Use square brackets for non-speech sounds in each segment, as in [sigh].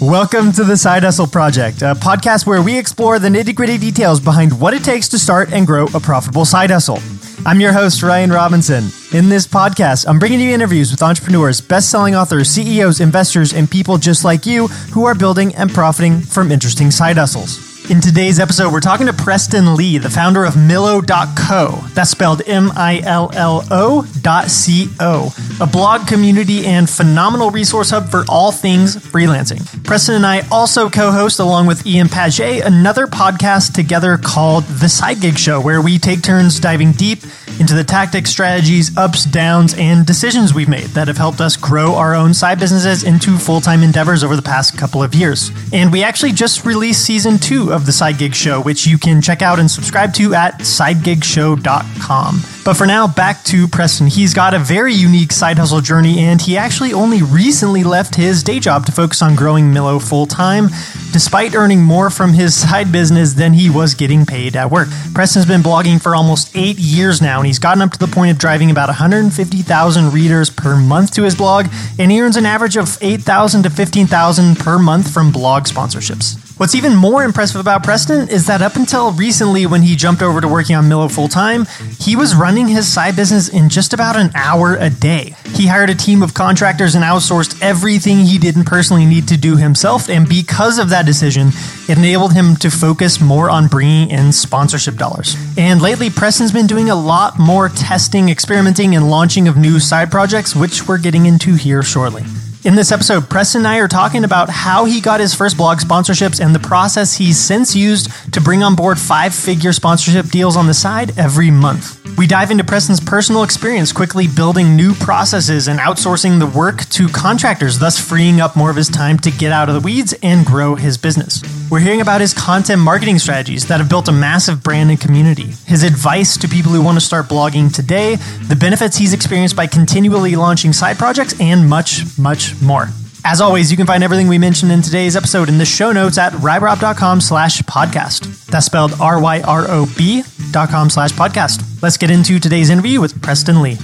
Welcome to the Side Hustle Project, a podcast where we explore the nitty gritty details behind what it takes to start and grow a profitable side hustle. I'm your host, Ryan Robinson. In this podcast, I'm bringing you interviews with entrepreneurs, best selling authors, CEOs, investors, and people just like you who are building and profiting from interesting side hustles. In today's episode, we're talking to Preston Lee, the founder of Millo.co. That's spelled M I L L O dot C O, a blog community and phenomenal resource hub for all things freelancing. Preston and I also co host, along with Ian Paget, another podcast together called The Side Gig Show, where we take turns diving deep into the tactics, strategies, ups, downs, and decisions we've made that have helped us grow our own side businesses into full time endeavors over the past couple of years. And we actually just released season two of the Side Gig Show, which you can check out and subscribe to at sidegigshow.com. But for now, back to Preston. He's got a very unique side hustle journey, and he actually only recently left his day job to focus on growing Millo full time, despite earning more from his [laughs] side business than he was getting paid at work. Preston's been blogging for almost eight years now, and he's gotten up to the point of driving about 150,000 readers per month to his blog, and he earns an average of 8,000 to 15,000 per month from blog sponsorships. What's even more impressive about Preston is that up until recently, when he jumped over to working on Millo full time, he was running his side business in just about an hour a day. He hired a team of contractors and outsourced everything he didn't personally need to do himself, and because of that decision, it enabled him to focus more on bringing in sponsorship dollars. And lately, Preston's been doing a lot more testing, experimenting, and launching of new side projects, which we're getting into here shortly. In this episode, Preston and I are talking about how he got his first blog sponsorships and the process he's since used to bring on board five figure sponsorship deals on the side every month. We dive into Preston's personal experience quickly building new processes and outsourcing the work to contractors, thus freeing up more of his time to get out of the weeds and grow his business. We're hearing about his content marketing strategies that have built a massive brand and community, his advice to people who want to start blogging today, the benefits he's experienced by continually launching side projects, and much, much more. As always, you can find everything we mentioned in today's episode in the show notes at ryrob.com slash podcast. That's spelled R-Y-R-O-B dot com slash podcast. Let's get into today's interview with Preston Lee.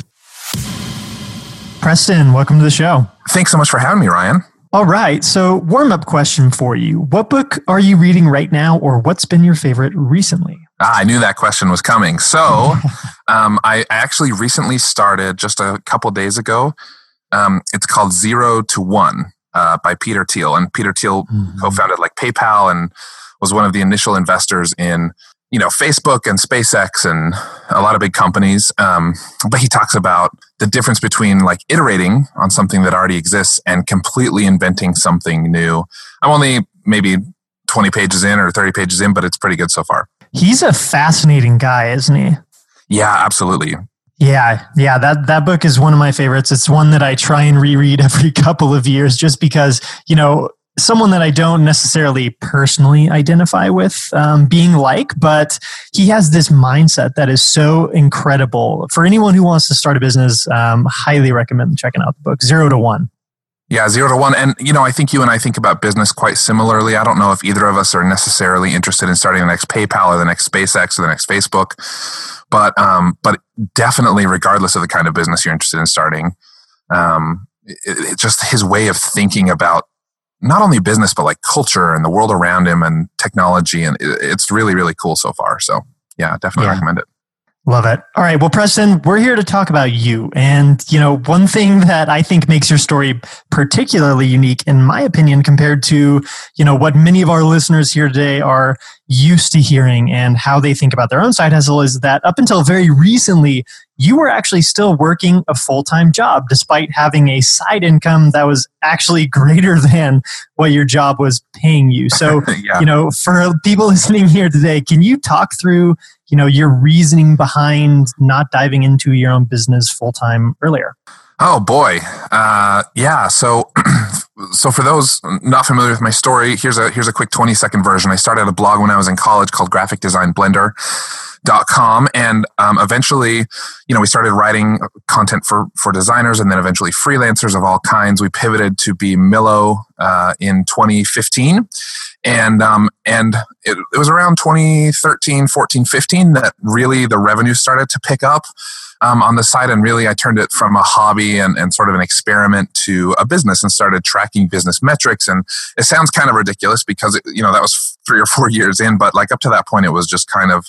Preston, welcome to the show. Thanks so much for having me, Ryan. All right. So, warm up question for you. What book are you reading right now, or what's been your favorite recently? Ah, I knew that question was coming. So, [laughs] um, I actually recently started just a couple days ago um, it's called Zero to One uh, by Peter Thiel, and Peter Thiel mm-hmm. co-founded like PayPal and was one of the initial investors in you know Facebook and SpaceX and a lot of big companies. Um, but he talks about the difference between like iterating on something that already exists and completely inventing something new. I'm only maybe 20 pages in or 30 pages in, but it's pretty good so far. He's a fascinating guy, isn't he? Yeah, absolutely. Yeah, yeah, that that book is one of my favorites. It's one that I try and reread [laughs] every couple of years just because, you know, someone that I don't necessarily personally identify with um, being like, but he has this mindset that is so incredible. For anyone who wants to start a business, um, highly recommend checking out the book Zero to One. Yeah, zero to one. And, you know, I think you and I think about business quite similarly. I don't know if either of us are necessarily interested in starting the next PayPal or the next SpaceX or the next Facebook but um, but definitely, regardless of the kind of business you're interested in starting, um, it, it, just his way of thinking about not only business but like culture and the world around him and technology, and it's really really cool so far. So yeah, definitely yeah. recommend it. Love it. All right. Well, Preston, we're here to talk about you. And, you know, one thing that I think makes your story particularly unique, in my opinion, compared to, you know, what many of our listeners here today are used to hearing and how they think about their own side hustle is that up until very recently, you were actually still working a full time job despite having a side income that was actually [laughs] greater than what your job was paying you. So, [laughs] yeah. you know, for people [laughs] listening here today, can you talk through you know your reasoning behind not diving into your own business full time earlier oh boy uh, yeah so [clears throat] so for those not familiar with my story here's a here's a quick 20 second version i started a blog when i was in college called graphic design blender dot com and um, eventually, you know, we started writing content for for designers, and then eventually freelancers of all kinds. We pivoted to be Millo uh, in 2015, and um, and it, it was around 2013, 14, 15 that really the revenue started to pick up um, on the side. And really, I turned it from a hobby and, and sort of an experiment to a business and started tracking business metrics. And it sounds kind of ridiculous because, it, you know, that was three or four [laughs] years in, but like up to that point, it was just kind of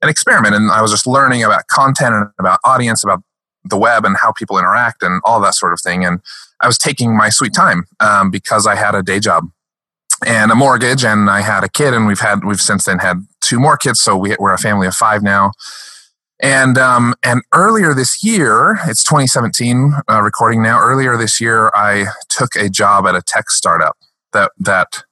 an experiment. And I was just learning about content and about audience, about the web and how people interact and all that sort of thing. And I was taking my sweet time um, because I had a day job and a mortgage and I had a kid and we've had, we've since then had two more kids. So we, we're a family of five now. And um, and earlier this year, it's 2017 uh, recording now. Earlier this year, I took a job at a tech startup that that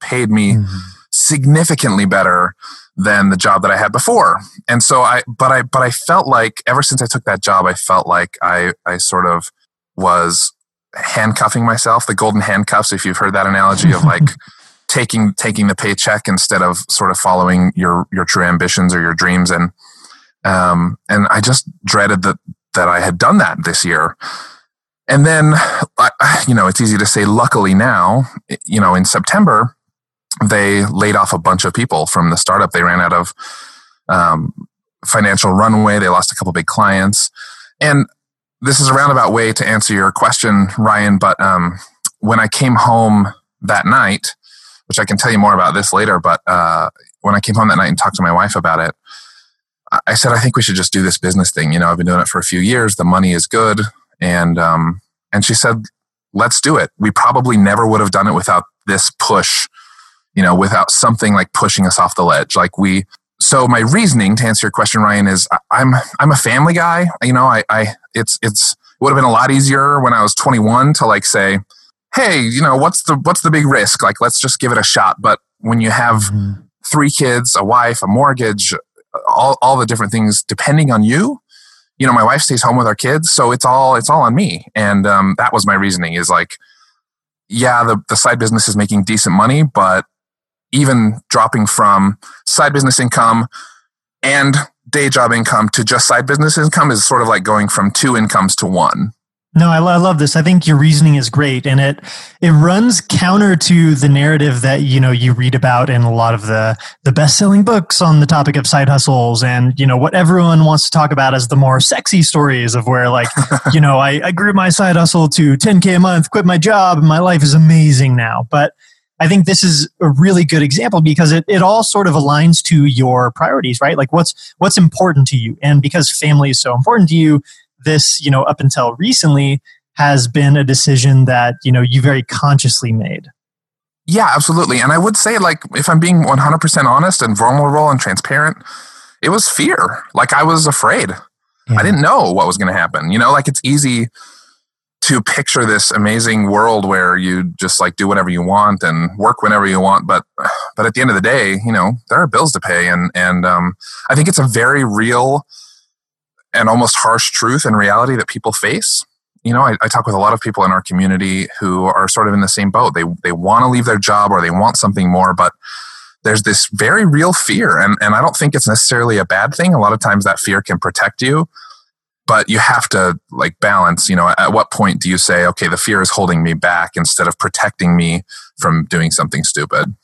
paid me mm-hmm. significantly better than the job that I had before. And so I, but I, but I felt like ever since I took that job, I felt like I, I sort of was handcuffing myself, the golden handcuffs. If you've heard that analogy of like [laughs] taking taking the paycheck instead of sort of following your your true ambitions or your dreams and um, and I just dreaded that, that I had done that this year. And then, you know, it's easy to say, luckily now, you know, in September, they laid off a bunch of people from the startup. They ran out of um, financial runway. They lost a couple big clients. And this is a roundabout way to answer your question, Ryan. But um, when I came home that night, which I can tell you more about this later, but uh, when I came home that night and talked to my wife about it, I said, I think we should just do this business thing. You know, I've been doing it for a few years. The money is good. And, um, and she said, let's do it. We probably never would have done it without this push, you know, without something like pushing us off the ledge. Like we, so my reasoning to answer your question, Ryan, is I'm, I'm a family guy. You know, I, I, it's, it's, it would have been a lot easier when I was 21 to like say, Hey, you know, what's the, what's the big risk? Like, let's just give it a shot. But when you have mm-hmm. three kids, a wife, a mortgage, all, all the different things depending on you you know my wife stays home with our kids so it's all it's all on me and um, that was my reasoning is like yeah the, the side business is making decent money but even dropping from side business income and day job income to just side business income is sort of like going from two incomes to one no, I, I, love this. I think your reasoning is great, and it it runs counter to the narrative that you know you read about in a lot of the the best selling books on the topic of side hustles, and you know what everyone wants to talk about as the more sexy stories of where like [laughs] you know I, I grew my side hustle to 10k a month, quit my job, and my life is amazing now. But I think this is a really good example because it, it all sort of aligns to your priorities, right? Like what's what's important to you, and because family is so important to you this, you know, up until recently has been a decision that, you know, you very consciously made. Yeah, absolutely. And I would say, like, if I'm being 100% honest and vulnerable and transparent, it was fear. Like, I was afraid. Yeah. I didn't know what was going to happen. You know, like, it's easy to picture this amazing world where you just like do whatever you want and work whenever you want but but at the end of the day you know there are bills to pay and and um, i think it's a very real and almost harsh truth and reality that people face. You know, I, I, talk with a lot of people in our community who are sort of in the same boat. They they want to leave their job or they want something more, but there's this very real fear, and and I don't think it's necessarily a bad thing. A lot of times that fear can protect you, but you have to like balance. You know, at what point do you say, okay, the fear is holding me back instead of protecting me from doing something stupid?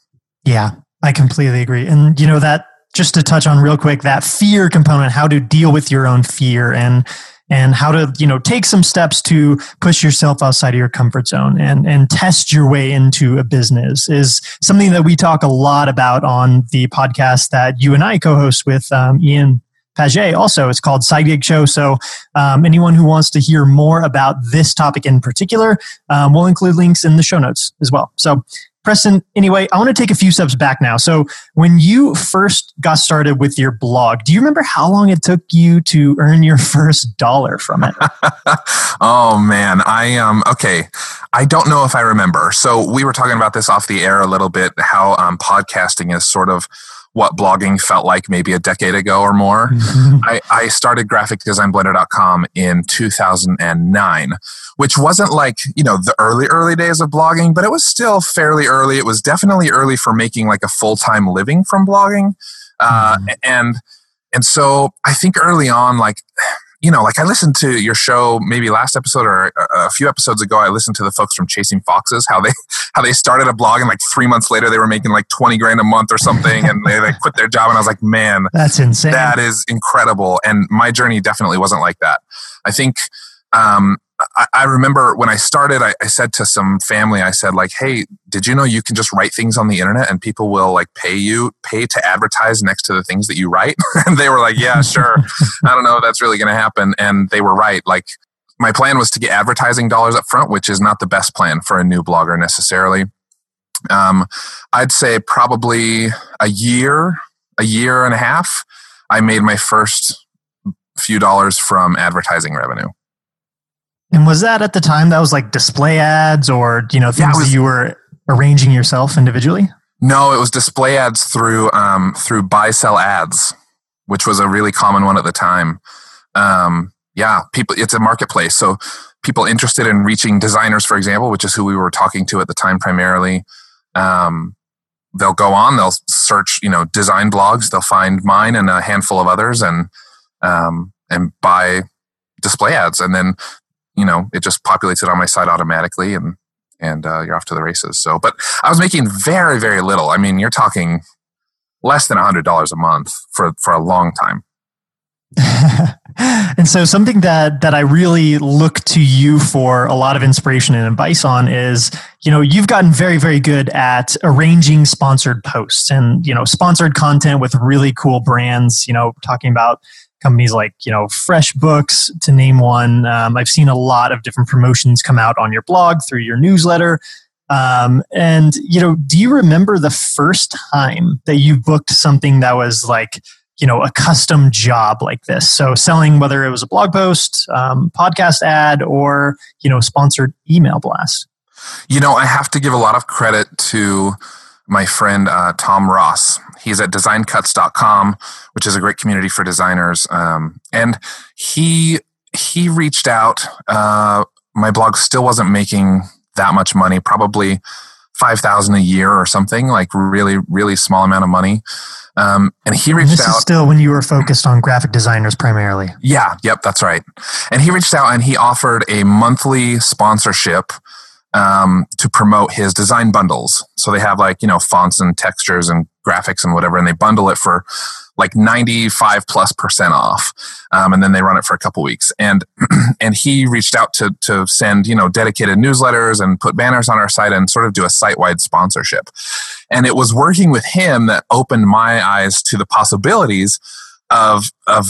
Yeah, I completely agree, and you know that just to touch on real quick that fear component how to deal with your own fear and and how to you know take some steps to push yourself outside of your comfort zone and and test your way into a business is something that we talk a lot about on the podcast that you and I co-host with um, Ian Paget also. It's called Side Gig Show. So, um, anyone who wants to hear more about this topic in particular, um, we'll include links in the show notes as well. So, Preston, anyway, I want to take a few steps back now. So, when you first got started with your blog, do you remember how long it took you to earn your [laughs] first dollar from it? [laughs] oh man, I um okay, I don't know if I remember. So we were talking about this off the air a little bit. How um, podcasting is sort of what blogging felt like maybe a decade ago or more. [laughs] I, I started graphicdesignblender.com in 2009, which wasn't like, you know, the early, early days of blogging, but it was still fairly early. It was definitely early for making like a full time living from blogging. Uh, mm-hmm. And and so I think early on, like, you know, like I listened to your show maybe last episode or a few episodes ago. I listened to the folks from Chasing Foxes how they [laughs] how they started a blog and like three months later they were making like twenty grand a month or something, and they like quit their job. And I was like, man, that's insane. That is incredible. And my journey definitely wasn't like that. I think um, I, I, remember when I started, I, I, said to some family, I said like, "Hey, did you know you can just write things on the internet and people will like pay you, pay to advertise next to the things that you write?" [laughs] and they were like, "Yeah, sure." I don't know if that's really going to happen, and they were right. Like, my plan was to get advertising dollars up front, which is not the best plan for a new blogger necessarily. Um, I'd say probably a year, a year and a half, I made my first few dollars from advertising revenue. And was that at the time that was like display ads or, you know, things yeah, was, that you were arranging yourself individually? No, it was display ads through um, through BuySellAds, which was a really common one at the time. Um, yeah, people it's a marketplace. So people interested in reaching designers, for example, which is who we were talking to at the time primarily. Um, they'll go on, they'll search, you know, design blogs, they'll find mine and a handful of others and um, and buy display ads. And then you know, it just populates it on my site automatically and, and uh, you're off to the races. So, but I was making very, very little. I mean, you're talking less than a hundred dollars a month for, for a long time. [laughs] and so something that that I really look to you for a lot of inspiration and advice on is, you know, you've gotten very very good at arranging sponsored posts and, you know, sponsored content with really cool brands, you know, talking about companies like you know FreshBooks to name one. Um, I've seen a lot of different promotions come out on your blog through your newsletter. Um, and you know, do you remember the first time that you booked something that was like you know a custom job like this? So selling whether it was a blog post, um, podcast ad, or you know sponsored email blast. You know, I have to give a lot of credit to my friend uh, Tom Ross. He's at designcuts.com, which is a great community for designers. Um, and he he reached out. Uh, my blog still wasn't making that much money, probably five thousand a year or something, like really really small amount of money. Um, and he reached and this out. Is still when you were focused on graphic designers primarily. Yeah, yep, that's right. And he reached out and he offered a monthly sponsorship um, to promote his design bundles. So they have like, you know, fonts and textures and graphics and whatever, and they bundle it for like 95 plus percent off. Um, and then they run it for a couple weeks. And, [clears throat] and he reached out to, to send, you know, dedicated newsletters and put banners on our site and sort of do a site wide sponsorship. And it was working with him that opened my eyes to the possibilities of, of,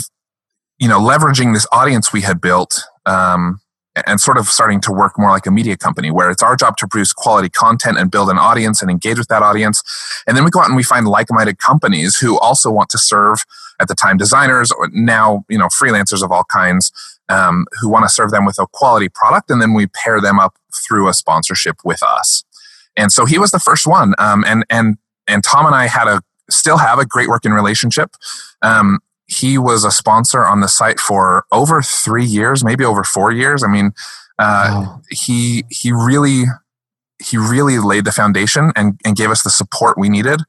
you know, leveraging this audience we had built, um, and sort of starting to work more like a media company where it's our job to produce quality content and build an audience and engage with that audience. And then we go out and we find like-minded companies who also want to serve at the time designers or now, you know, freelancers of all kinds um, who want to serve them with a quality product. And then we pair them up through a sponsorship with us. And so he was the first one. Um, and, and, and Tom and I had a, still have a great working relationship. Um, he was a sponsor on the site for over three years, maybe over four years. I mean, uh, wow. he he really he really laid the foundation and, and gave us the support we needed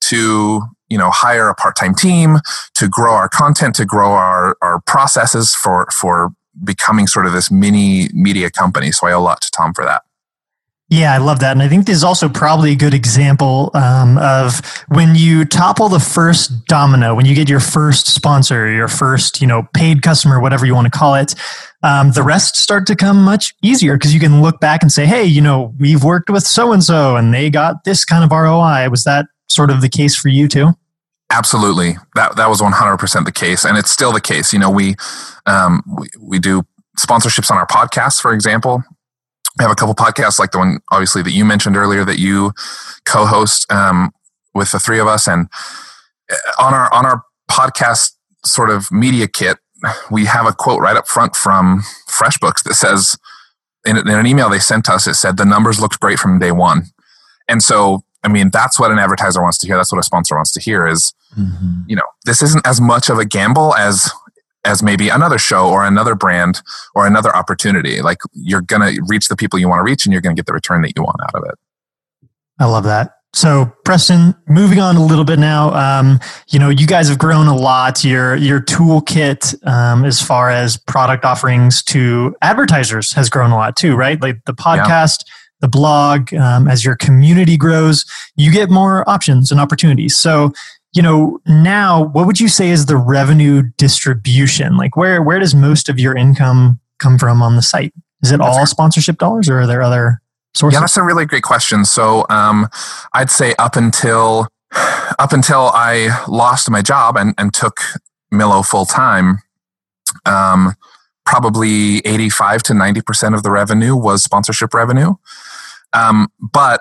to you know hire a part-time team to grow our content to grow our, our processes for for becoming sort of this mini media company so i owe a lot to tom for that yeah, I love that. And I think this is also probably a good example um, of when you topple the first domino, when you get your first sponsor, your first, you know, paid customer, whatever you want to call it, um, the rest start to come much easier because you can look back and say, hey, you know, we've worked with so and so and they got this kind of ROI. Was that sort of the case for you too? Absolutely. That, that was 100% the case. And it's still the case. You know, we, um, we, we do sponsorships on our podcasts, for example. I have a couple podcasts like the one obviously that you mentioned earlier that you co-host um, with the three of us. And uh, on our on our podcast sort of media kit we have a quote right up front from freshbooks that says in, in an email they sent us it said the numbers looked great from day one. And so i mean that's what an advertiser wants to hear. That's what a sponsor wants to hear is mm-hmm. you know this isn't as much of a gamble as as maybe another show or another brand or another opportunity. Like you're going to reach the people you want to reach and you're going to get the return that you want out of it. I love that. So, Preston, moving on a little bit now. Um, you know, you guys have grown a lot. Your your toolkit, um, as far as product offerings to advertisers, has grown a lot too, right? Like the podcast, yeah. the blog. Um, as your community grows, you get more options and opportunities. So, you know, now what would you say is the revenue distribution? Like, where where does most of your income come from on the site? Is it all sponsorship dollars, or are there other sources? Yeah, that's a really great question. So um, I'd say up until up until I lost my job and, and took Millo full time, um, probably 85 to 90% of the revenue was sponsorship revenue. Um, but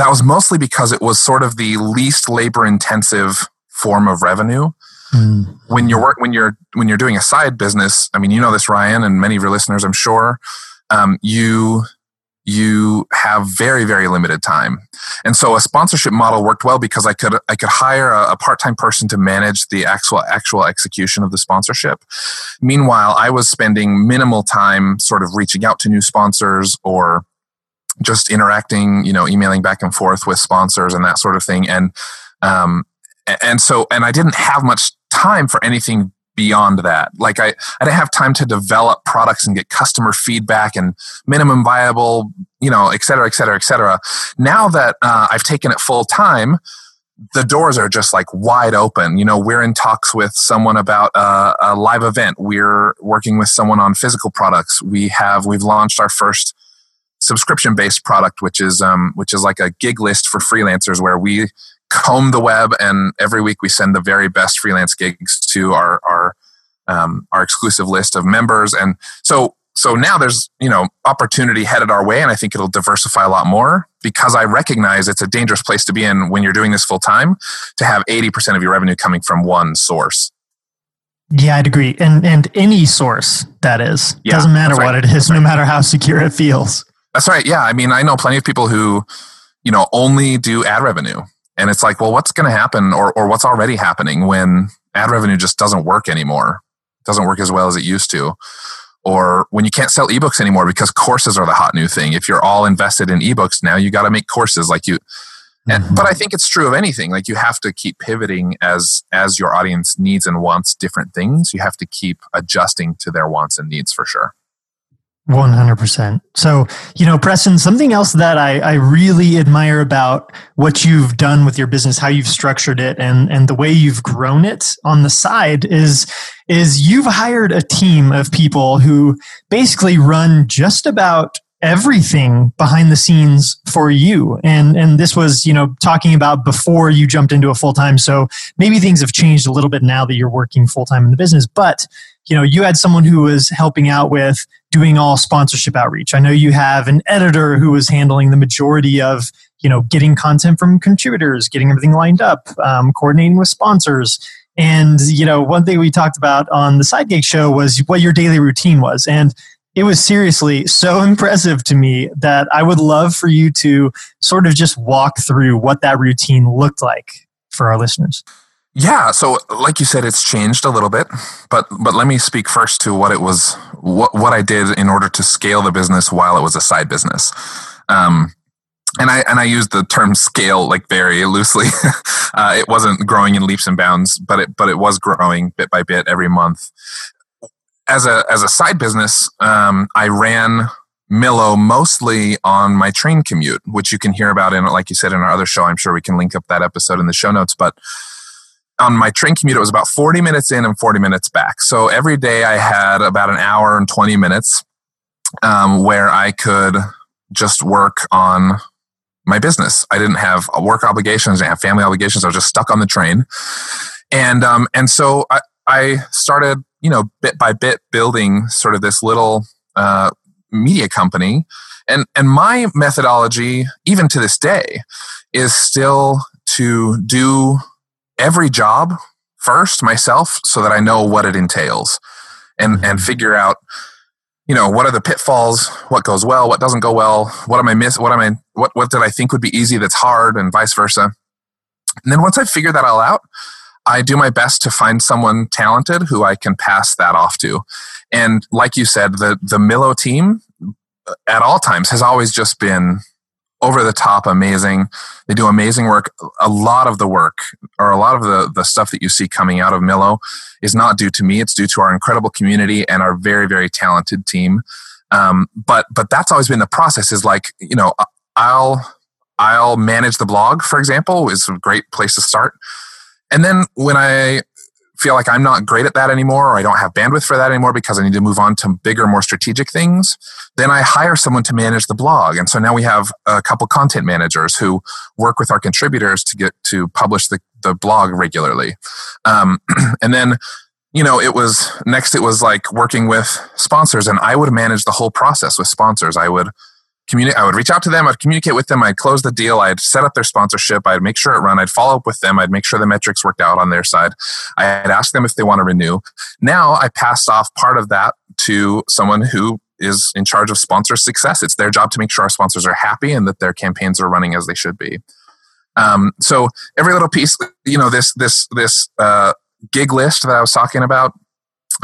that was mostly because it was sort of the least labor intensive form of revenue. Mm. When you're work, when you're when you're doing a side business, I mean, you know this, Ryan, and many of your listeners, I'm sure. Um, you you have very very limited time and so a sponsorship model worked well because i could i could hire a, a, part-time person to manage the actual actual execution of the sponsorship meanwhile i was spending minimal time sort of reaching out to new sponsors or just interacting you know emailing back and forth with sponsors and that sort of thing and um and so and i didn't have much time for anything beyond that. Like I, I didn't have time to develop products and get customer feedback and minimum viable, you know, et cetera, et cetera, et cetera. Now that uh, I've taken it full time, the doors are just like wide open. You know, we're in talks with someone about a, a live event. We're working with someone on physical products. We have we've launched our first subscription based product, which is um, which is like a gig list for freelancers, where we comb the web, and every week we send the very best freelance gigs to our our um, our exclusive list of members. And so so now there's you know opportunity headed our way, and I think it'll diversify a lot more because I recognize it's a dangerous place to be in when you're doing this full time to have 80% of your revenue coming from one source. Yeah, I'd agree. And and any source that is. Yeah, Doesn't matter right. what it is, right. no matter how secure it feels. That's right. Yeah. I mean, I know plenty of people who, you know, only do ad revenue. And it's like, well, what's going to happen or, or what's already happening when ad revenue just doesn't work anymore? It doesn't work as well as it used to. Or when you can't sell ebooks anymore because courses are the hot new thing. If you're all invested in ebooks now, you got to make courses like you. And, mm-hmm. But I think it's true of anything. Like you have to keep pivoting as as your audience needs and wants different things. You have to keep adjusting to their wants and needs for sure. 100%. So, you know, Preston, something else that I, I really admire about what you've done with your business, how you've structured it and, and the way you've grown it on the side is, is you've hired a team of people who basically run just about everything behind the scenes for you and and this was you know talking about before you jumped into a full time so maybe things have changed a little bit now that you're working full time in the business but you know you had someone who was helping out with doing all sponsorship outreach. I know you have an editor who was handling the majority of you know getting content from contributors, getting everything lined up, um, coordinating with sponsors. And you know, one thing we talked about on the Side Gig show was what your daily routine was, and it was seriously so [laughs] impressive to me that I would love for you to sort of just walk through what that routine looked like for our listeners. Yeah, so like you said, it's changed a little bit, but but let me speak first to what it was, what what I did in order to scale the business while it was a side business. Um, and I and I use the term scale like very loosely. [laughs] uh, it wasn't growing in leaps and bounds, but it but it was growing bit by bit every month. As a as a side business, um, I ran Millo mostly on my train commute, which you can hear about in like you said in our other show. I'm sure we can link up that episode in the show notes, but on my train commute, it was about 40 minutes in and 40 minutes back. So every day I had about an hour and 20 minutes um, where I could just work on my business. I didn't have work obligations, I didn't have family obligations. I was just stuck on the train. And, um, and so I, I started, you know, bit by bit building sort of this little uh, media company. And, and my methodology, even to this day, is still to do every job first myself so that I know what it entails and, and mm-hmm. figure out, you know, what are the pitfalls, what goes well, what doesn't go well, what am I miss, what am I, what, what did I think would be easy that's hard and vice versa. And then once I figure that all out, I do my best to find someone talented who I can pass that off to. And like you said, the, the Millo team uh, at all times has always just been over the top amazing. They do amazing work. A lot of the work or a lot of the, the stuff that you see coming out of Millo is not due to me. It's due to our incredible community and our very, very talented team. Um, but, but that's always been the process is like, you know, I'll, I'll manage the blog, for example, is a great place to start. And then when I feel like I'm not great at that anymore or I don't have bandwidth for that anymore because I need to move on to bigger, more strategic things, then I hire someone to manage the blog. And so now we have a couple content managers who work with our contributors to get to publish the, the blog regularly. Um, [clears throat] and then you know, it was next, it was like working with sponsors, and I would manage the whole process with sponsors. I would communicate, I would reach out to them, I'd communicate with them, I'd close the deal, I'd set up their sponsorship, I'd make sure it run, I'd follow up with them, I'd make sure the metrics worked out on their side. I'd ask them if they want to renew. Now I passed off part of that to someone who is in charge of sponsor success. It's their job to make sure our sponsors are happy and that their campaigns are running as they should be. Um, so every little piece, you know, this this this uh, gig list that I was talking about,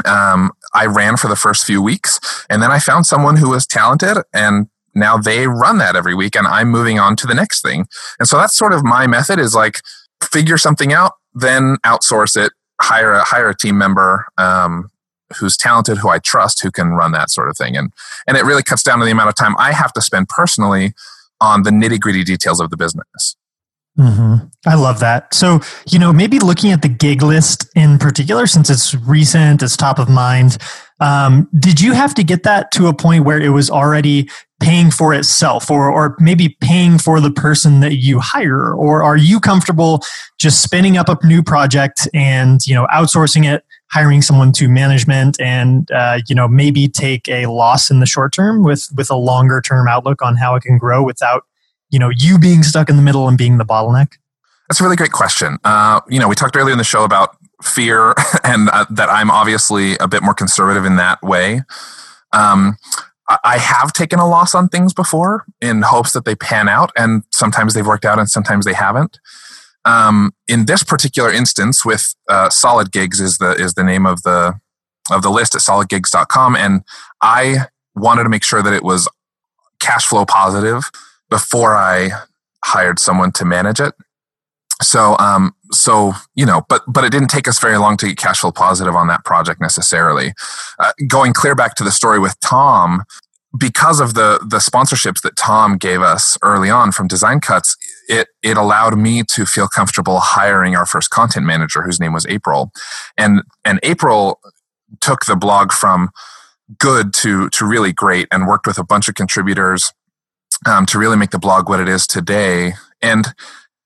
um, I ran for the first few weeks, and then I found someone who was talented and now they run that every week and i'm moving on to the next thing. And so that's sort of my method is like figure something out then outsource it hire a hire a team member um, who's talented who i trust who can run that sort of thing. And and it really cuts down to the amount of time i have to spend personally on the nitty gritty details of the business Mm-hmm. I love that. So, you know, maybe looking at the gig list in particular, since it's recent, it's top of mind. Um, did you have to get that to a point where it was already paying for itself or, or maybe paying for the person that you hire? Or are you comfortable just spinning up a new project and, you know, outsourcing it, hiring someone to management and, uh, you know, maybe take a loss in the short term with, with a longer term outlook on how it can grow without, you know, you being stuck in the middle and being the bottleneck? That's a really great question. Uh, you know, we talked earlier in the show about fear [laughs] and uh, that I'm obviously a bit more conservative in that way. Um, I have taken a loss on things before in hopes that they pan out, and sometimes they've worked out and sometimes they haven't. Um, in this particular instance, with uh, Solid Gigs is the is the name of the of the list at solidgigs.com, and I wanted to make sure that it was cash flow positive before I hired someone to manage it. So um so you know but but it didn't take us very long to get cash flow positive on that project necessarily. Uh, going clear back to the story with tom because of the the sponsorships that tom gave us early on from design cuts it it allowed me to feel comfortable hiring our first content manager whose name was april. And and april took the blog from good to to really great and worked with a bunch of contributors um, to really make the blog what it is today and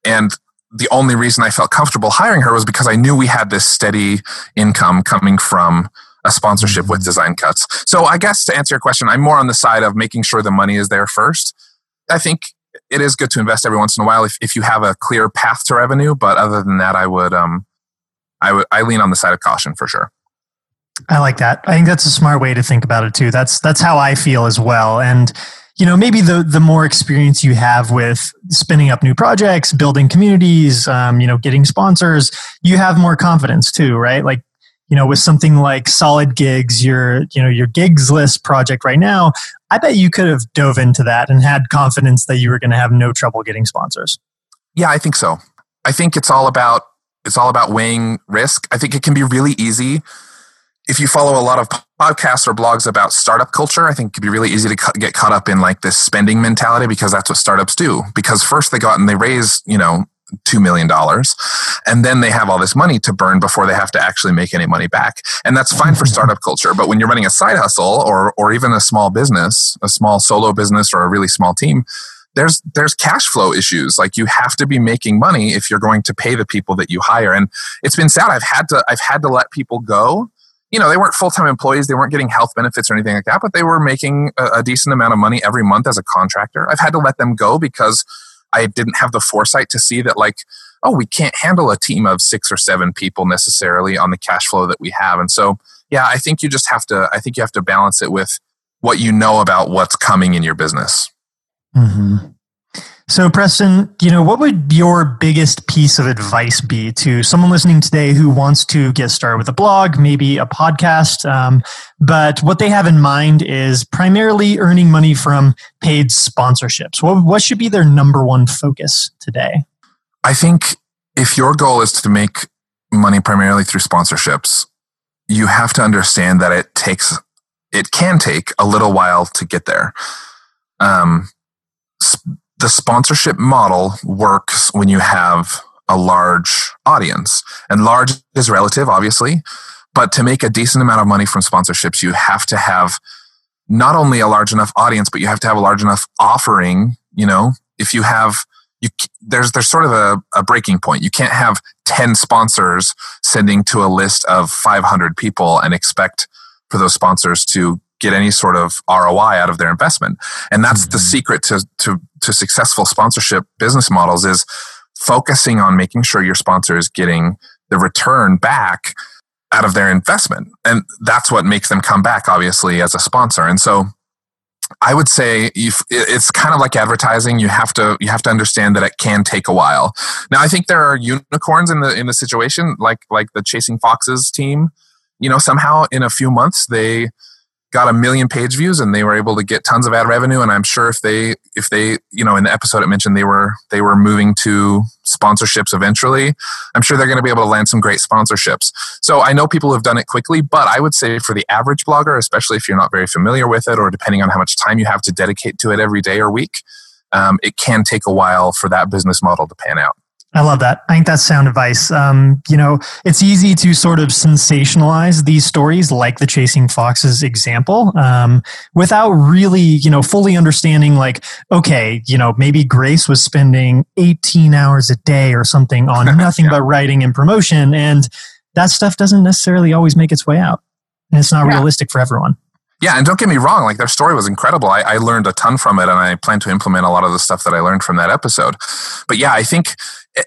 and the only reason I felt comfortable hiring her was because I knew we had this steady income coming from a sponsorship with mm-hmm. design cuts. So I guess to answer your question, I'm more on the side of making sure the money is there first. I think it is good to invest every once in a while if, if you have a clear path to revenue. But other than that, I would um I would I lean on the side of caution for sure. I like that. I think that's a smart way to think about it too. That's that's how I feel as well. And you know maybe the the more experience you have with spinning up new projects building communities um, you know getting sponsors you have more confidence too right? Like you know with something like solid gigs your you know your gigs list project right now i bet you could have dove into that and had confidence that you were going to have no trouble getting sponsors. Yeah i think so. I think it's all about it's all about weighing risk. I think it can be really easy if you follow a lot of podcasts or blogs about startup culture, I think it could be really easy to cu- get caught up in like this spending mentality because that's what startups do. Because first they go out and they raise, you know, $2 million and then they have all this money to burn before they have to actually make any money back. And that's fine for [laughs] startup culture. But when you're running a side hustle or, or even a small business, a small solo business or a really small team, there's there's cash flow issues like you have to be making money if you're going to pay the people that you hire and it's been sad i've had to i've had to let people go you know, they weren't full time employees, they weren't getting health benefits or anything like that, but they were making a, a, decent amount of money every month as a contractor. I've had to let them go because I didn't have the foresight to see that, like, oh, we can't handle a team of six or seven people necessarily on the cash flow that we have. And so, yeah, I think you just have to, I think you have to balance it with what you know about what's coming in your business. Mm-hmm. So, Preston, you know, what would your biggest piece of advice be to someone listening today who wants to get started with a blog, maybe a podcast, um, but what they have in mind is primarily earning money from paid sponsorships? What, what should be their number one focus today? I think if your goal is to make money primarily through sponsorships, you have to understand that it takes, it can take a little while to get there. Um, the sponsorship model works when you have a large audience. And large is relative, obviously. But to make a decent amount of money from sponsorships, you have to have not only a large enough audience, but you have to have a large enough offering. You know, if you have, you, there's, there's sort of a, a breaking point. You can't have 10 sponsors sending to a list of 500 people and expect for those sponsors to get any sort of ROI out of their investment. And that's mm-hmm. the secret to, to, to successful sponsorship business models is focusing on making sure your sponsor is getting the return back out of their investment. And that's what makes them come back, obviously, as a sponsor. And so I would say it's kind of like advertising. You have to you have to understand that it can take a while. Now, I think there are unicorns in the in the situation, like like the Chasing Foxes team. You know, somehow in a few months they got a million page views and they were able to get tons of ad revenue. And i'm sure if they if they you know in the episode it mentioned they were they were moving to sponsorships eventually i'm sure they're going to be able to land some great sponsorships. So i know people have done it quickly but i would say for the average blogger especially if you're not very familiar with it or depending on how much time you have to dedicate to it every day or week um, it can take a while for that business model to pan out I love that. I think that's sound advice. Um, you know, it's easy to sort of sensationalize these stories, like the Chasing Foxes example, um, without really, you know, fully understanding, like, okay, you know, maybe Grace was spending 18 hours a day or something on [laughs] nothing yeah. but writing and promotion. And that stuff doesn't necessarily always make its way out. And it's not yeah. realistic for everyone. Yeah, and don't get me wrong, like their story was incredible. I, I learned a ton from it, and I plan to implement a lot of the stuff that I learned from that episode. But yeah, I think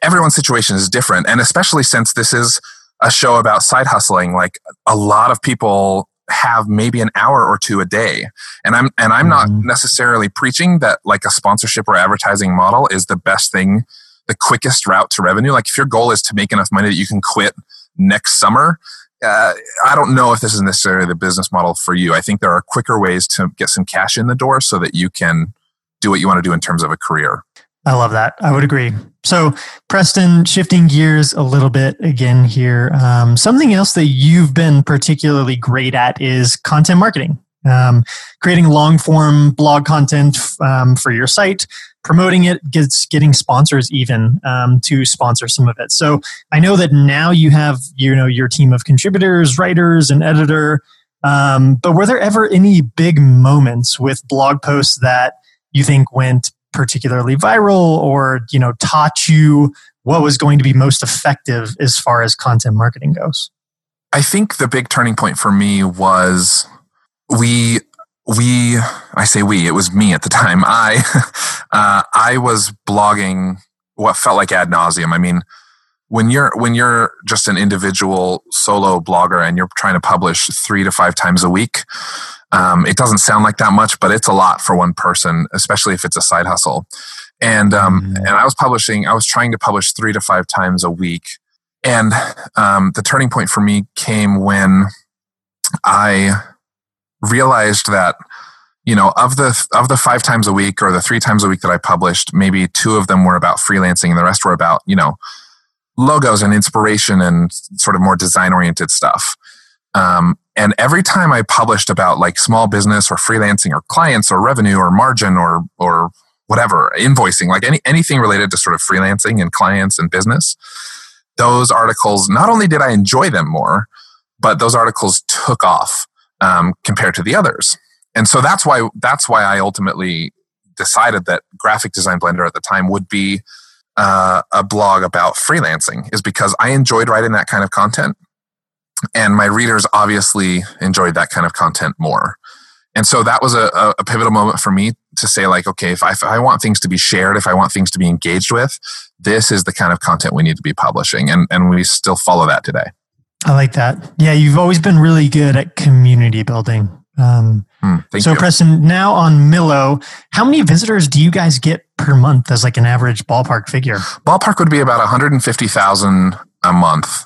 everyone's situation is different. And especially since this is a show about side hustling, like a lot of people have maybe an hour or two a day. And I'm and I'm not mm-hmm. necessarily preaching that like a sponsorship or advertising model is the best thing, the quickest route to revenue. Like if your goal is to make enough money that you can quit next summer, uh, I don't know if this is necessarily the business model for you. I think there are quicker ways to get some cash in the door so that you can do what you want to do in terms of a career. I love that. I would agree. So, Preston, shifting gears a little bit again here. Um, something else that you've been particularly great at is content marketing, um, creating long form blog content um, for your site, promoting it, gets getting sponsors even um, to sponsor some of it. So, I know that now you have you know your team of contributors, writers, and editor. Um, but were there ever any big moments with blog posts that you think went particularly viral or you know taught you what was going to be most effective as far as content marketing goes i think the big turning point for me was we we i say we it was me at the time [laughs] i uh, i was blogging what felt like ad nauseum i mean when you're when you're just an individual solo blogger and you're trying to publish three to five times a week um, it doesn't sound like that much, but it's a lot for one person, especially if it's a side hustle. And um, mm-hmm. and I was publishing. I was trying to publish three to five times a week. And um, the turning point for me came when I realized that you know of the of the five times a week or the three times a week that I published, maybe two of them were about freelancing, and the rest were about you know logos and inspiration and sort of more design oriented stuff. Um, and every time I published about like small business or freelancing or clients or revenue or margin or or whatever invoicing, like any anything related to sort of freelancing and clients and business, those articles not only did I enjoy them more, but those articles took off um, compared to the others. And so that's why that's why I ultimately decided that Graphic Design Blender at the time would be uh, a blog about freelancing, is because I enjoyed writing that kind of content. And my readers obviously enjoyed that kind of content more. And so that was a, a pivotal moment for me to say like okay if I, if I want things to be shared if i want things to be engaged with this is the kind of content we need to be publishing. And, and we still follow that today i like that yeah you've always been really good at community building Um, mm, so, you. Preston, now on Millo, how many visitors do you guys get per month as like an average ballpark figure? Ballpark would be about 150,000 a month,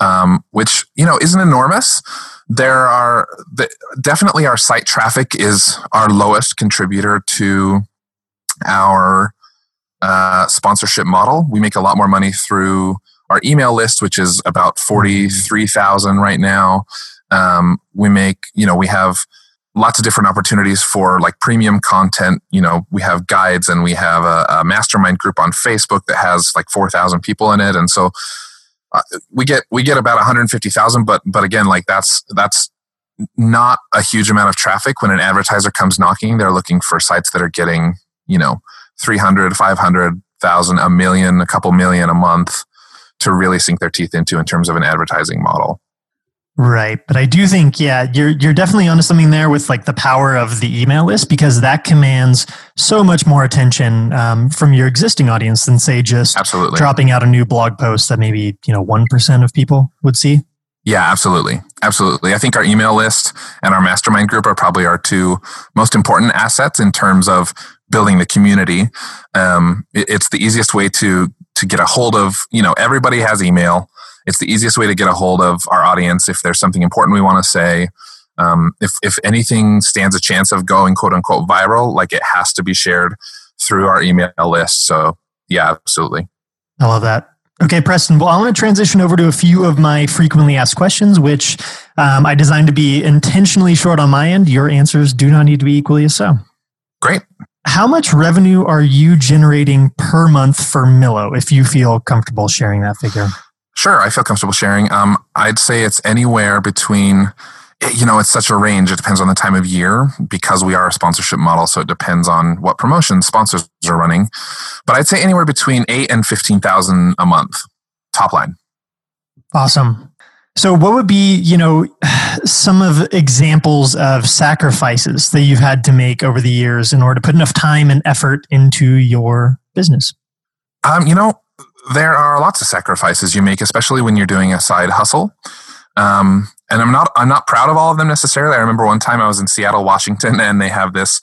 um, which you know isn't enormous. There are the, definitely our site traffic is our lowest contributor to our uh, sponsorship model. We make a lot more money through our email list, which is about 43,000 right now. Um, we make, you know, we have lots of different opportunities for like premium content. You know, we have guides and we have a, a mastermind group on Facebook that has like 4,000 people in it. And so uh, we get, we get about 150,000, but, but again, like that's, that's not a huge amount of traffic. When an advertiser comes knocking, they're looking for sites that are getting, you know, 300, 500,000, a million, a couple million a month to really sink their teeth into in terms of an advertising model. Right. But I do think, yeah, you're you're definitely onto something there with like the power of the email list because that commands so much more attention um, from your existing audience than say just absolutely dropping out a new blog post that maybe you know one percent of people would see. Yeah, absolutely. Absolutely. I think our email list and our mastermind group are probably our two most important assets in terms of building the community. Um, it, it's the easiest way to to get a hold of, you know, everybody has email. It's the easiest way to get a hold of our audience if there's something important we want to say. Um, if, if anything stands a chance of going quote unquote viral, like it has to be shared through our email list. So, yeah, absolutely. I love that. Okay, Preston. Well, I want to transition over to a few of my frequently asked questions, which um, I designed to be intentionally short on my end. Your answers do not need to be equally as so. Great. How much revenue are you generating per month for Millo, if you feel comfortable sharing that figure? Sure, I feel comfortable sharing. Um, I'd say it's anywhere between, you know, it's such a range. It depends on the time of year because we are a sponsorship model. So it depends on what promotion sponsors are running. But I'd say anywhere between eight and 15,000 a month top line. Awesome. So, what would be, you know, some of examples of sacrifices that you've had to make over the years in order to put enough time and effort into your business? Um, you know, there are lots of sacrifices you make, especially when you're doing a side hustle. Um, and I'm not, I'm not proud of all of them necessarily. I remember one time I was in Seattle, Washington, [laughs] and they have this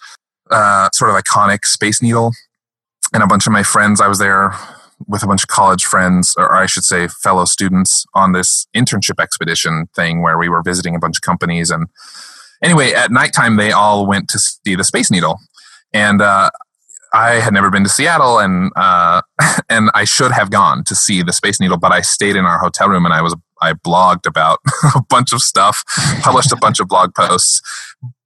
uh, sort of iconic Space Needle, and a bunch of my friends. I was there with a bunch of college friends, or I should say, fellow students, on this internship expedition thing where we were visiting a bunch of companies. And anyway, at nighttime, they all went to see the Space Needle, and uh, I had never been to Seattle, and uh, [laughs] and I should have gone to see the Space Needle, but I stayed in our hotel room and I was I blogged about [laughs] a bunch of stuff, published a bunch of blog posts.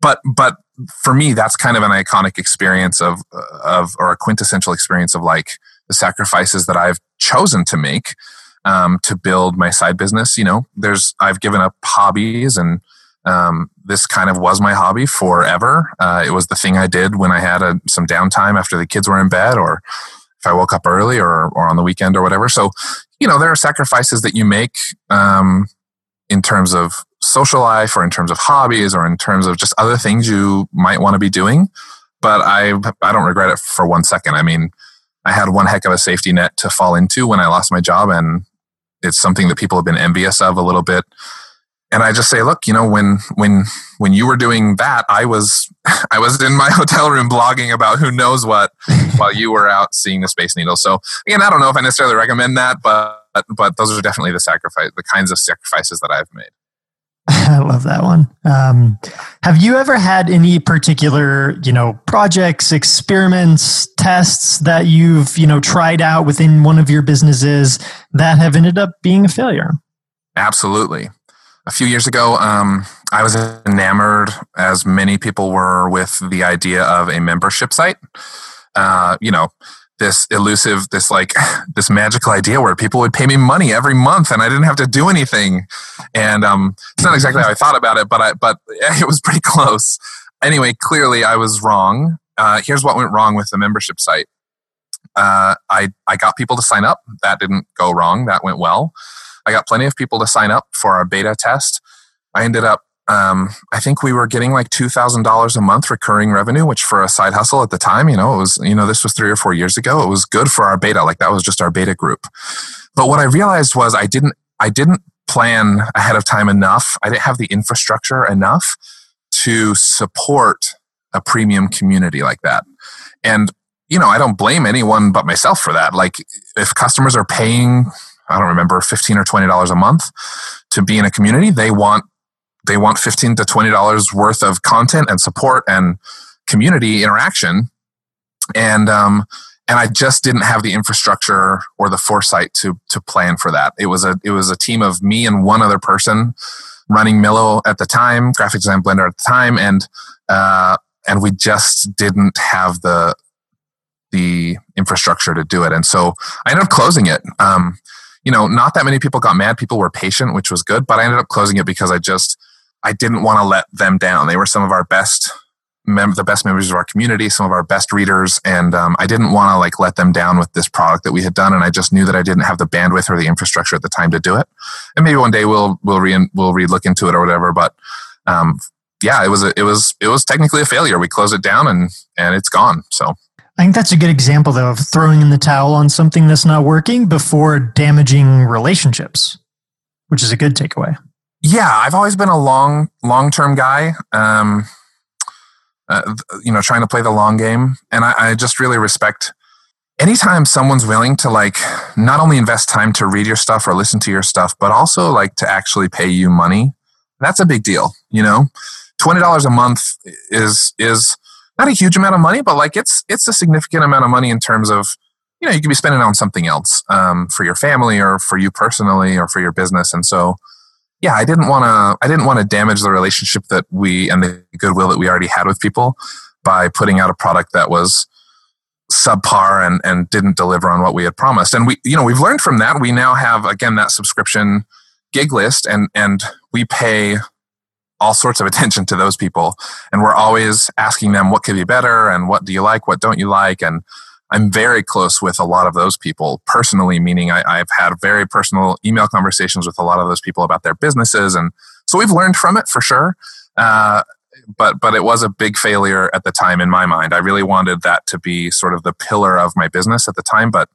But but for me, that's kind of an iconic experience of of or a quintessential experience of like the sacrifices that I've chosen to make um, to build my side business. You know, there's I've given up hobbies, and um, this kind of was my hobby forever. Uh, it was the thing I did when I had a, some downtime after the kids were in bed, or if I woke up early, or or on the weekend, or whatever. So, you know, there are sacrifices that you make um, in terms of social life, or in terms of hobbies, or in terms of just other things you might want to be doing. But I I don't regret it for one second. I mean I had one heck of a safety net to fall into when I lost my job. And it's something that people have been envious of a little bit. And I just say, look, you know, when when when you were doing that, I was [laughs] I was in my [laughs] hotel room blogging about who knows what [laughs] while you were out seeing the Space Needle. So again, I don't know if I necessarily recommend that, but but those are definitely the sacrifice, the kinds of sacrifices that I've made. [laughs] I love that one. Um, have you ever had any particular, you know, projects, experiments, tests that you've, you know, tried out within one of your businesses that have ended up being a failure? Absolutely. A few years ago, um, I was enamored, as many people were, with the idea of a membership site. Uh, you know, this elusive, this like, [sighs] this magical idea where people would pay me money every month and I didn't have to do anything. And um, it's not exactly how I thought about it, but I, but [laughs] it was pretty close. Anyway, clearly I was wrong. Uh, here's what went wrong with the membership site. Uh, I I got people to sign up. That didn't go wrong. That went well. I got plenty of people to sign up for our beta test. I ended up um, I think we were getting like two thousand dollars a month recurring revenue, which for a side hustle at the time, you know, it was you know this was three or four years ago. It was good for our beta, like that was just our beta group. But what I realized was I didn't I didn't plan ahead of time enough. I didn't have the infrastructure enough to support a premium community like that. And, you know, I don't blame anyone but myself for that. Like, if customers are paying, I don't remember, 15 or $20 a month to be in a community, they want they want 15 to $20 worth of content and support and community interaction. And um, and I just didn't have the infrastructure or the foresight to to plan for that. It was a it was a team of me and one other person running Millo at the time, graphic design blender at the time, and uh, and we just didn't have the the infrastructure to do it. And so I ended up closing it. Um, you know, not that many people got mad. People were patient, which was good, but I ended up closing it because I just I didn't want to let them down. They were some of our best mem- the best members of our community, some of our best readers, and um, I didn't want to like let them down with this product that we had done, and I just knew that I didn't have the bandwidth or the infrastructure at the time to do it. And maybe one day we'll we'll re we'll re look into it or whatever. But um, yeah, it was a, it was it was technically a failure. We closed it down and and it's gone. So. I think that's a good example, though, of throwing in the towel on something that's not working before damaging relationships, which is a good takeaway. Yeah, I've always been a long long term guy. Um, uh, you know, trying to play the long game. And I, I just really respect anytime someone's willing to like not only invest time to read your stuff or listen to your stuff, but also like to actually pay you money. That's a big deal, you know. Twenty dollars a month is is not a huge amount of money, but like it's it's a significant amount of money in terms of you know you could be spending on something else um, for your family or for you personally or for your business, and so yeah, I didn't want to, I didn't want to damage the relationship that we and the goodwill that we already had with people by putting out a product that was subpar and, and didn't deliver on what we had promised. And we, you know, we've learned from that. We now have, again, that subscription gig list and, and we pay all sorts of [laughs] attention to those people. And we're always asking them what could be better and what do you like? What don't you like? And, I'm very close with a lot of those people personally, meaning I, have had very personal email conversations with a lot of those people about their businesses. And so we've learned from it for sure. Uh, but, but it was a big failure at the time in my mind. I really wanted that to be sort of the pillar of my business at the time, but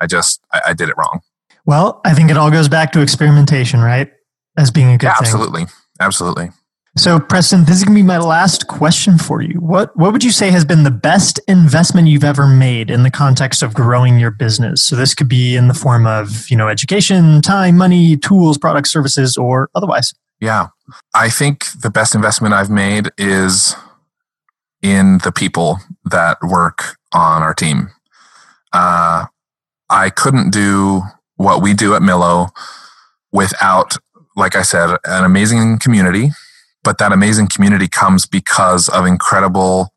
I just, I, I did it wrong. Well, I think it all goes back to experimentation, right? As being a good yeah, thing. Absolutely. Absolutely. So, Preston, this is going to be my last question for you. What what would you say has been the best investment you've ever made in the context of growing your business? So, this could be in the form of you know education, time, money, tools, products, services, or otherwise. Yeah, I think the best investment I've made is in the people that work on our team. Uh, I couldn't do what we do at Millo without, like I said, an amazing community but that amazing community comes because of incredible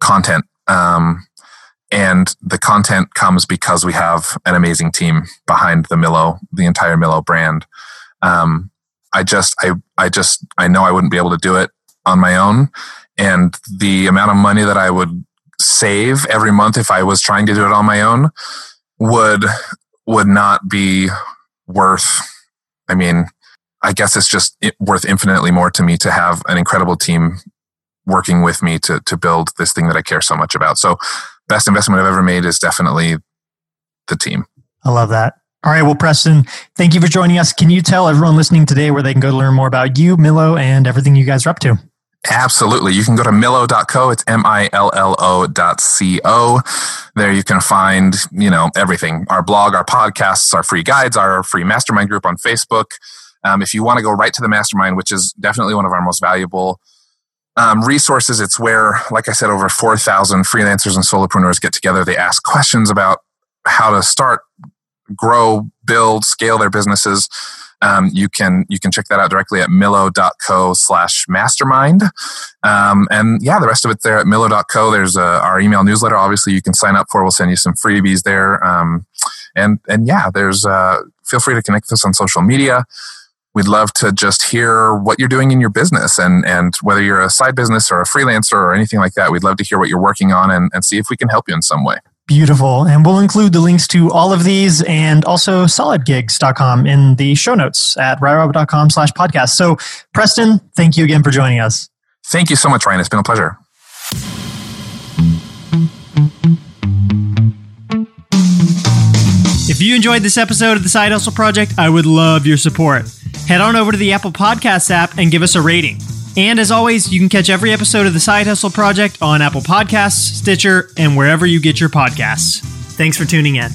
content. Um, and the content comes because we have an amazing team behind the Millo, the entire Millo brand. Um, I just, I, I just, I know I wouldn't be able to do it on my own. And the amount of money that I would save every month if I was trying to do it on my own would, would not be worth, I mean, I guess it's just worth infinitely more to me to have an incredible team working with me to to build this thing that I care so much about. So, best investment I've ever made is definitely the team. I love that. All right, well, Preston, thank you for joining us. Can you tell everyone listening today where they can go to learn more about you, Millo, and everything you guys are up to? Absolutely. You can go to millo.co. It's M-I-L-L-O dot C-O. There you can find, you know, everything. Our blog, our podcasts, our free guides, our free mastermind group on Facebook. Um, if you want to go right to the mastermind, which is definitely one of our most valuable um, resources, it's where, like I said, over 4,000 freelancers and solopreneurs get together. They ask questions about how to start, grow, build, scale their businesses. Um, you can you can check that out directly at millo.co slash mastermind. Um, and yeah, the rest of it there at millo.co. There's a, our email newsletter. Obviously, you can sign up for. We'll send you some freebies there. Um, and and yeah, there's uh, feel free to connect with us on social media we'd love to just hear what you're doing in your business and, and whether you're a side business or a freelancer or anything like that. We'd love to hear what you're working on and, and see if we can help you in some way. Beautiful. And we'll include the links to all of these and also solidgigs.com in the show notes at ryrob.com slash podcast. So, Preston, thank you again for joining us. Thank you so much, Ryan. It's been a pleasure. If you enjoyed this episode of the Side Hustle Project, I would love your support head on over to the Apple Podcasts app and give us a rating. And as always, you can catch every episode of the Side Hustle Project on Apple Podcasts, Stitcher, and wherever you get your podcasts. Thanks for tuning in.